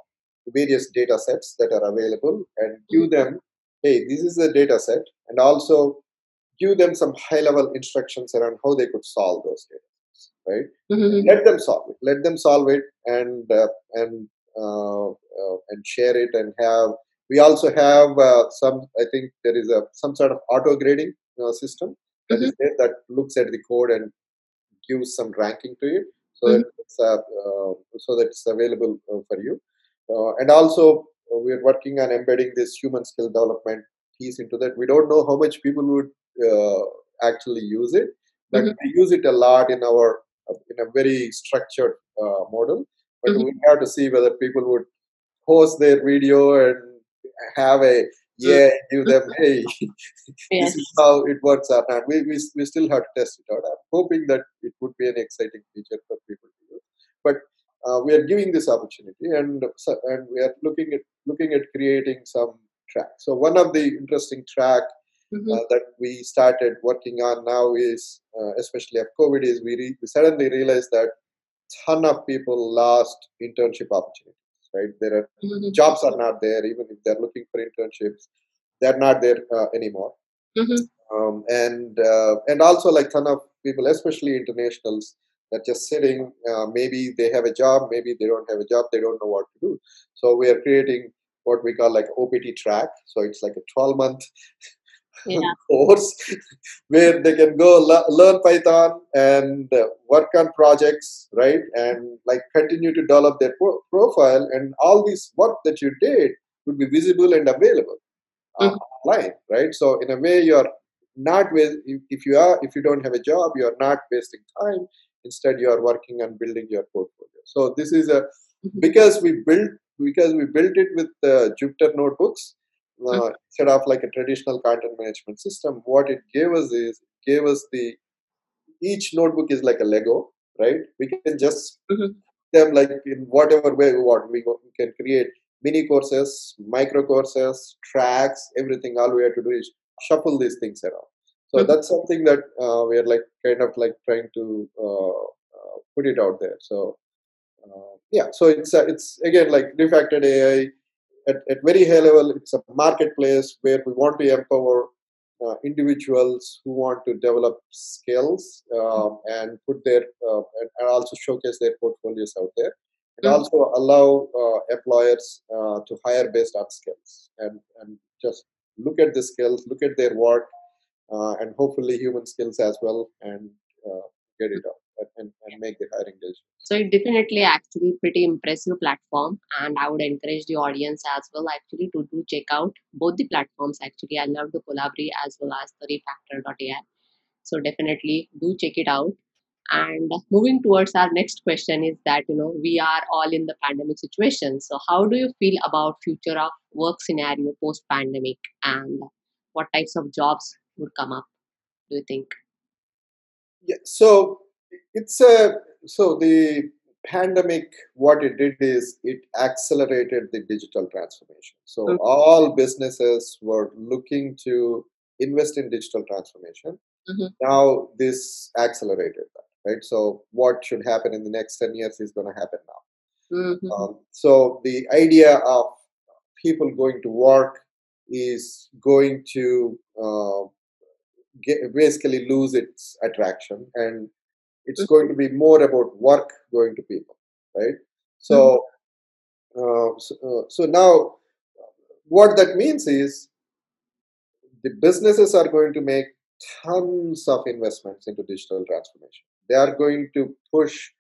various data sets that are available and give them, hey, this is the data set, and also give them some high level instructions around how they could solve those right? Mhm. let them solve it. Let them solve it and uh, and uh, uh, and share it and have we also have uh, some i think there is a some sort of auto grading uh, system that is there that looks at the code and gives some ranking to it so that it's uh, so that it's available uh, for you. Uh, and also uh, we are working on embedding this human skill development piece into that. We don't know how much people would actually use it but Mhm. we use it a lot in our in a very structured uh, model but Mhm. we have to see whether people would post their video and have a yeah give them hey Yes. this is how it works or not. We, we, we still have to test it out. I'm hoping that it would be an exciting feature for people to use. But uh, we are giving this opportunity and and we are looking at looking at creating some track. So one of the interesting track Mhm. uh, that we started working on now is uh, especially of COVID is we, re- we suddenly realized that ton of people lost internship opportunities. Right, there are Mhm. jobs are not there even if they're looking for internships, they're not there uh, anymore Mhm. um, and uh, and also like ton of people, especially internationals, that just sitting. Uh, maybe they have a job, maybe they don't have a job, they don't know what to do. So we are creating what we call like OPT track. So it's like a 12 month Yeah. course where they can go le- learn Python and uh, work on projects, right? And like continue to develop their pro- profile, and all this work that you did would be visible and available Mhm. online, right? So in a way, you're not with if, you are if you don't have a job, you are not wasting time. Instead, you are working on building your portfolio. So this is a Mhm. because we built because we built it with uh, Jupyter notebooks uh, instead of like a traditional content management system. What it gave us is gave us the each notebook is like a Lego, right? We can just Mhm. them like in whatever way we want. We, can create mini courses, micro courses, tracks, everything. All we have to do is shuffle these things around. So Mhm. that's something that uh, we are like kind of like trying to uh, uh, put it out there. So uh, yeah, so it's uh, it's again like refactored AI at, at very high level. It's a marketplace where we want to empower uh, individuals who want to develop skills um, and put their uh, and, and also showcase their portfolios out there and Mhm. also allow uh, employers uh, to hire based on skills and and just look at the skills look at their work uh, and hopefully human skills as well and uh, get it out and, and, make the hiring decision So it definitely actually pretty impressive platform, and I would encourage the audience as well actually to do check out both the platforms. Actually, I love the Colaberry as well as the Refactor.ai. So definitely do check it out. And moving towards our next question is that you know we are all in the pandemic situation. So how do you feel about future of work scenario post pandemic, and what types of jobs would come up? Do you think? Yeah, so it's a so the pandemic what it did is it accelerated the digital transformation. So Mm. all businesses were looking to invest in digital transformation. Mhm. Now this accelerated that, right? So what should happen in the next 10 years is going to happen now. Mhm. Um, so the idea of people going to work is going to uh, get, basically lose its attraction and it's going to be more about work going to people right? So uh, so, uh, so now what that means is the businesses are going to make tons of investments into digital transformation. They are going to push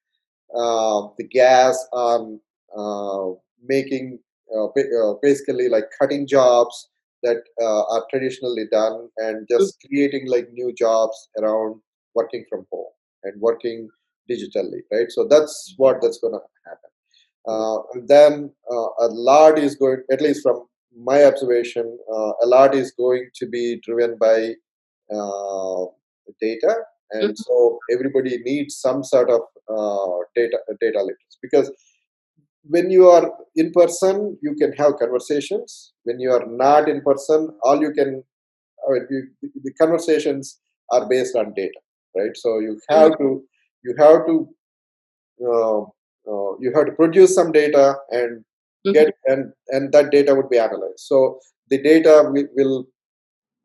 uh, the gas on uh, making uh, uh, basically like cutting jobs that uh, are traditionally done and just creating like new jobs around working from home and working digitally right? So that's what that's going to happen. Uh, and then uh, a lot is going at least from my observation uh, a lot is going to be driven by uh, data. And Mhm. so everybody needs some sort of uh, data data literacy. Because when you are in person you can have conversations. When you are not in person all you can I mean, you, the conversations are based on data right? So you have to you have to uh, uh, you have to produce some data and Mhm. get and and that data would be analyzed. So the data will, will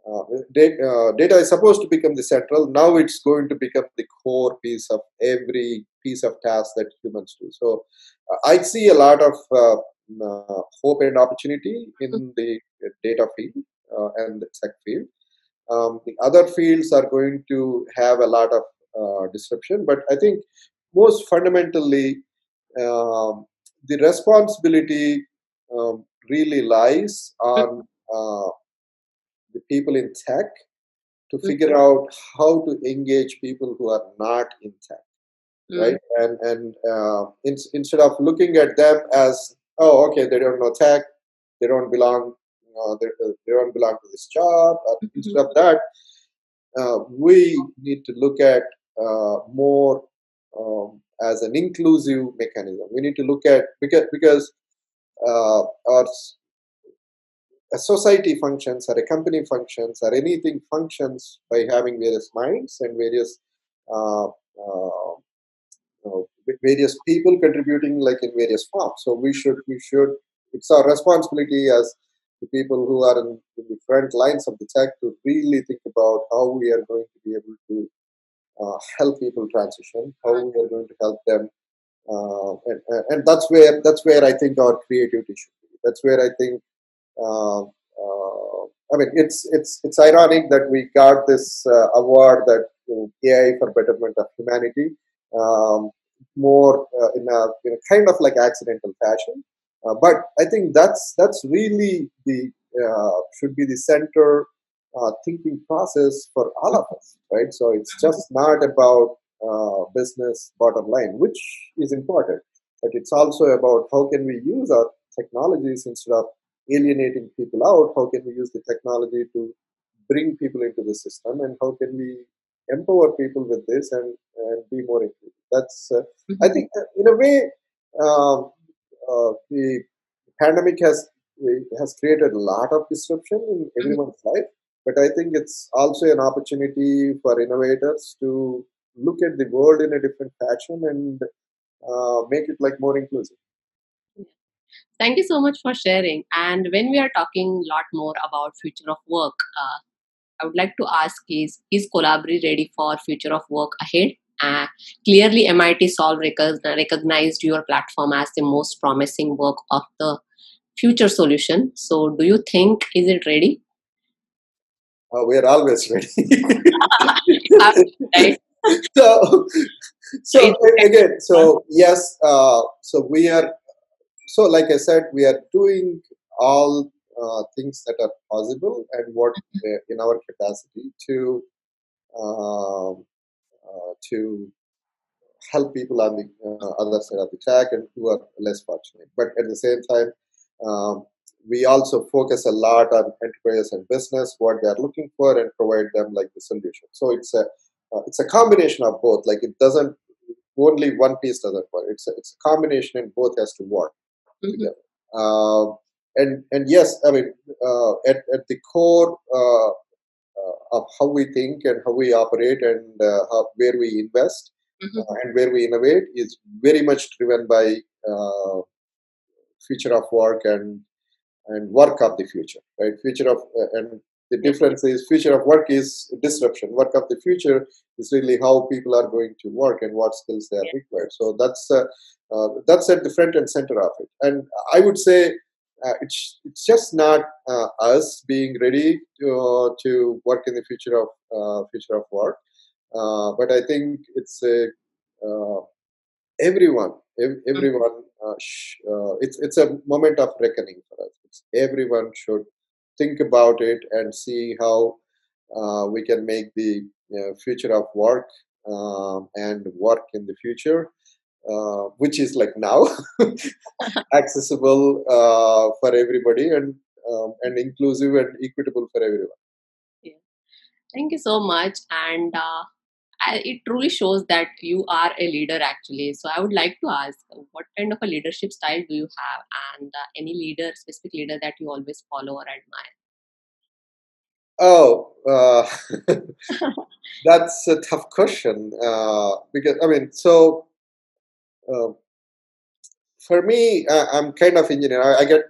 uh, data, uh, data is supposed to become the central. Now it's going to become the core piece of every piece of task that humans do. So uh, i see a lot of uh, hope and opportunity in the data field uh, and the tech field um, the other fields are going to have a lot of uh, disruption but i think most fundamentally um, the responsibility um, really lies on uh, the people in tech to figure out how to engage people who are not in tech Mm. right and and uh, in, instead of looking at them as oh okay they don't know tech they don't belong uh, they, they don't belong to this job uh, Mhm. instead of that uh, we need to look at uh, more um, as an inclusive mechanism we need to look at because because uh, our a society functions or a company functions or anything functions by having various minds and various uh, uh, you know, various people contributing like in various forms so we should we should it's our responsibility as the people who are in, in the front lines of the tech to really think about how we are going to be able to uh, help people transition how we are going to help them uh, and, and that's where that's where i think our creativity should be that's where i think uh, uh, I mean, it's it's it's ironic that we got this uh, award that uh, AI for betterment of humanity, um, more in a in a kind of like accidental fashion. Uh, but I think that's that's really the uh, should be the center uh, thinking process for all of us, right? So it's just not about uh, business bottom line, which is important, but it's also about how can we use our technologies instead of alienating people out how can we use the technology to bring people into the system and how can we empower people with this and, and be more inclusive that's uh, i think uh, in a way um, uh, the pandemic has has created a lot of disruption in everyone's life but i think it's also an opportunity for innovators to look at the world in a different fashion and uh, make it like more inclusive Thank you so much for sharing. And when we are talking a lot more about future of work, uh, I would like to ask is is Colaberry ready for future of work ahead? Uh, clearly, MIT Solve recognized your platform as the most promising work of the future solution. So, do you think is it ready? uh, we are always ready right? so so again so yes uh, so we are so like i said we are doing all uh, things that are possible and what uh, in our capacity to um, uh, to help people on the uh, other side of the track and who are less fortunate. But at the same time um, we also focus a lot on enterprise and business what they are looking for and provide them like the solution. So it's a uh, it's a combination of both. Like it doesn't only one piece doesn't work. It's a, it's a combination and both has to work Mhm. together. Uh, and and yes i mean uh, at, at the core uh, uh, of how we think and how we operate and uh, how, where we invest Mhm. uh, and where we innovate is very much driven by uh, future of work and and work of the future right? Future of uh, and the difference is future of work is disruption. Work of the future is really how people are going to work and what skills they are required. So that's uh, uh, that's at the front and center of it. And i would say uh, it's it's just not uh, us being ready to, to work in the future of uh, future of work uh, but i think it's a uh, everyone, ev- everyone, sh- it's it's a moment of reckoning for us. It's, everyone should think about it and see how we can make the future of work and work in the future, uh, which is like now, accessible uh, for everybody and um, and inclusive and equitable for everyone. yeah. Thank you so much. And uh, I, it truly shows that you are a leader, actually. So I would like to ask, what kind of a leadership style do you have, and uh, any leader, specific leader that you always follow or admire? Oh, uh, that's a tough question uh, because I mean, so uh, for me, I, I'm kind of engineer. I, I get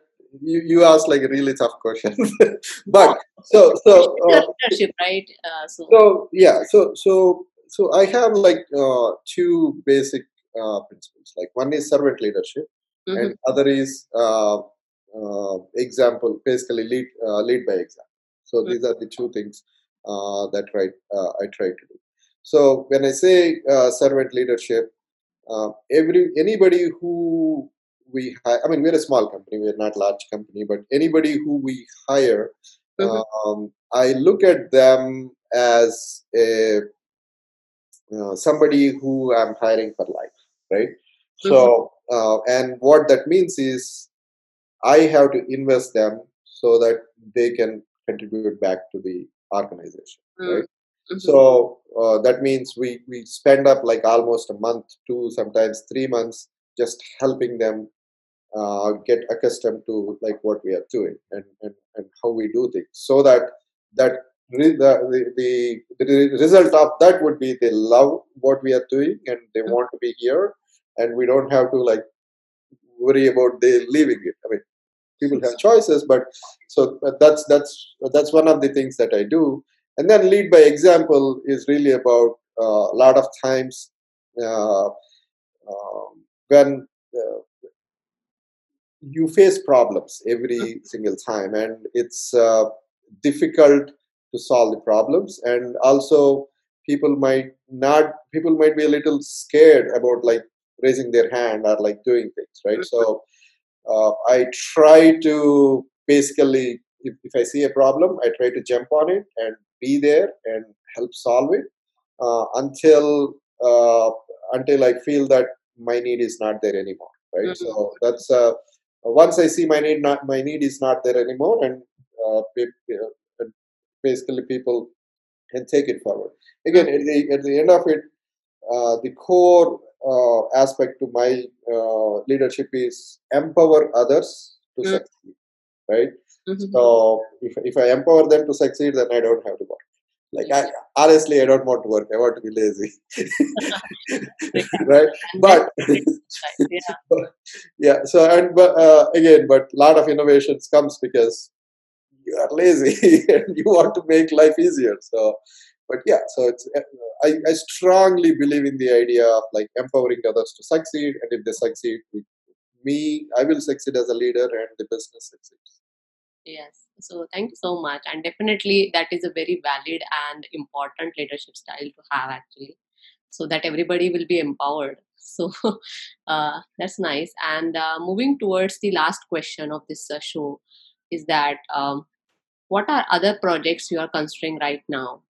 you, you ask like a really tough question, but so so uh, leadership, right? Uh, so, so yeah, so so so I have like uh, two basic uh, principles. Like one is servant leadership, mhm, and other is uh, uh, example, basically lead uh, lead by example. So Mm. these are the two things uh, that right uh, I try to do. So when I say uh, servant leadership, uh, every anybody who we hire, I mean we're a small company, we're not large company, but anybody who we hire, mhm, um, I look at them as a uh, somebody who I'm hiring for life, right? mhm, So, uh, and what that means is I have to invest them so that they can contribute back to the organization, mm, right? Mhm, So uh, that means we we spend up like almost a month, two sometimes three months, just helping them uh, get accustomed to like what we are doing and, and, and how we do things. So that that re- the, the, the, the result of that would be they love what we are doing and they mm, want to be here and we don't have to like worry about they leaving it. I mean people have choices but so that's that's that's one of the things that i do and then lead by example is really about uh, a lot of times uh, um, when uh, you face problems every single time and it's uh, difficult to solve the problems. And also people might not people might be a little scared about like raising their hand or like doing things right? So uh, i try to basically if, if i see a problem i try to jump on it and be there and help solve it uh, until uh, until i feel that my need is not there anymore right mm, so that's uh, once I see my need not my need is not there anymore, and uh, uh, basically people can take it forward. Again, at the at the end of it, uh, the core uh, aspect to my uh, leadership is empower others to mm, succeed. Right. Mhm, So if if I empower them to succeed, then I don't have to work. Like. I honestly, I don't want to work. I want to be lazy. Right. But. Yeah. yeah so and but uh, again but a lot of innovations comes because you are lazy and you want to make life easier so but yeah so it's uh, I, I strongly believe in the idea of like empowering others to succeed and if they succeed me i will succeed as a leader and the business succeeds Yes. So thank you so much. And definitely that is a very valid and important leadership style to have actually. So that everybody will be empowered. So uh, that's nice. And uh, moving towards the last question of this uh, show is that um, what are other projects you are considering right now?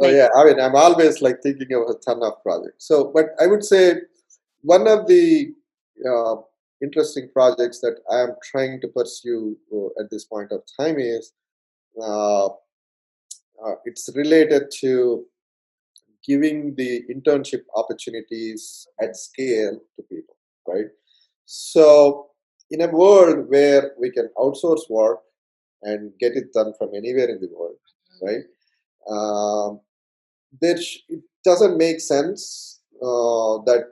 oh Like, yeah i mean i'm always like thinking of a ton of projects so but i would say one of the uh, interesting projects that i am trying to pursue uh, at this point of time is uh, uh, it's related to giving the internship opportunities at scale to people, right? So, in a world where we can outsource work and get it done from anywhere in the world, right? Um, there sh- it doesn't make sense uh, that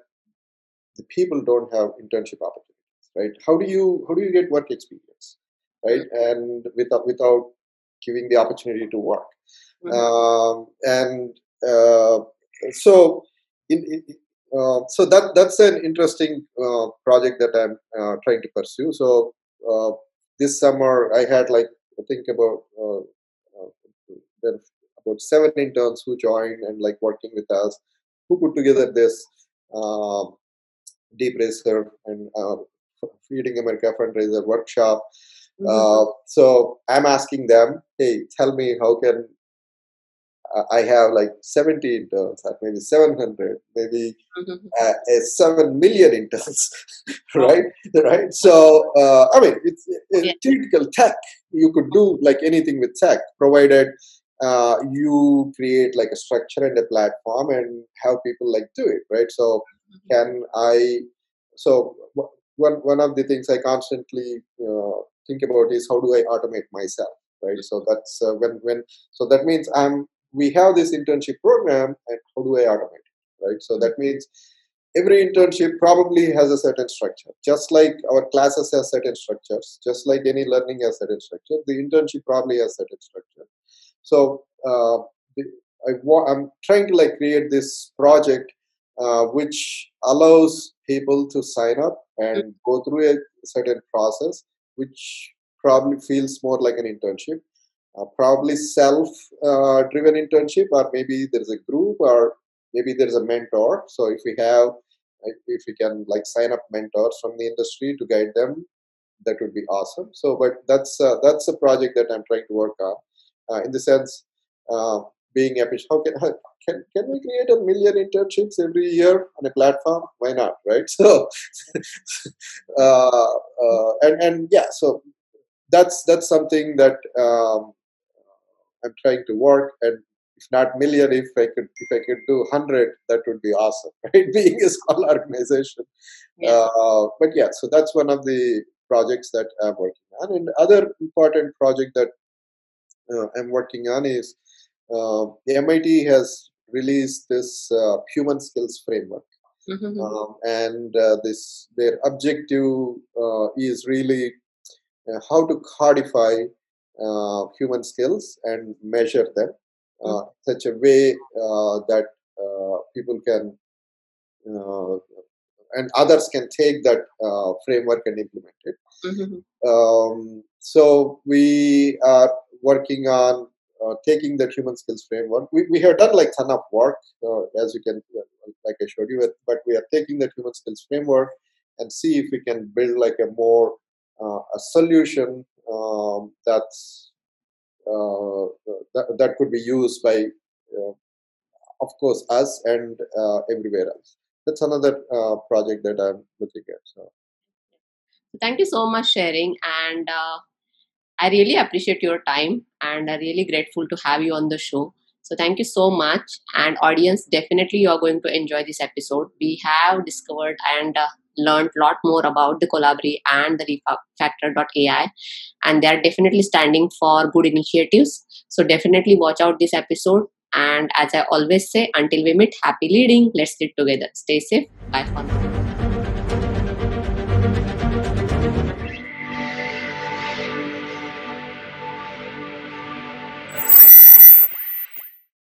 the people don't have internship opportunities, right? How do you how do you get work experience, right? And without without giving the opportunity to work Mhm. um, and uh, so in, in, uh, so that that's an interesting uh, project that I'm uh, trying to pursue. So uh, this summer I had like I think about uh, uh, about seven interns who joined and like working with us, who put together this DeepRacer and uh, feeding America fundraiser workshop. Mm-hmm. Uh, so I'm asking them, hey, tell me how can I have like 70 interns, or maybe 700, maybe mm-hmm. uh, 7 million interns, right? right? So, uh, I mean, it's, it's yeah. typical tech. You could do like anything with tech, provided uh, you create like a structure and a platform and have people like do it, right? So, mm-hmm. can I? So, one one of the things I constantly uh, think about is how do I automate myself, right? So that's uh, when when so that means I'm we have this internship program and how do I automate it, right? So that means every internship probably has a certain structure. Just like our classes have certain structures, just like any learning has certain structure, the internship probably has certain structure. So uh, I wa- I'm trying to like create this project uh, which allows people to sign up and go through a certain process, which probably feels more like an internship. Uh, probably self-driven uh, internship or maybe there's a group or maybe there's a mentor. So if we have if we can like sign up mentors from the industry to guide them that would be awesome. So but that's uh, that's a project that i'm trying to work on uh, in the sense uh, being efficient how can can can we create a million internships every year on a platform why not right so uh, and and yeah so that's that's something that um, I'm trying to work and if not million, if I could if I could do hundred, that would be awesome, right? Being a small organization. Yeah. Uh, but yeah, so that's one of the projects that I'm working on. And other important project that uh, I'm working on is uh, the MIT has released this uh, human skills framework. Mm-hmm. Um, and uh, this their objective uh, is really how to codify uh, human skills and measure them uh, such a way uh, that uh, people can uh, and others can take that uh, framework and implement it. Mm-hmm. Um, so we are working on taking that human skills framework. We, we have done like ton of work, as you can, like I showed you, but we are taking that human skills framework and see if we can build like a more a solution um, that's uh, that, that could be used by uh, of course us and uh, everywhere else that's another project that i'm looking at so thank you so much sharing and I really appreciate your time and I'm really grateful to have you on the show. So thank you so much. And audience, definitely you are going to enjoy this episode. We have discovered and uh, learned a lot more about the Colaberry and the refactor.ai and they are definitely standing for good initiatives so definitely watch out this episode and as i always say until we meet happy leading let's lead together stay safe bye for now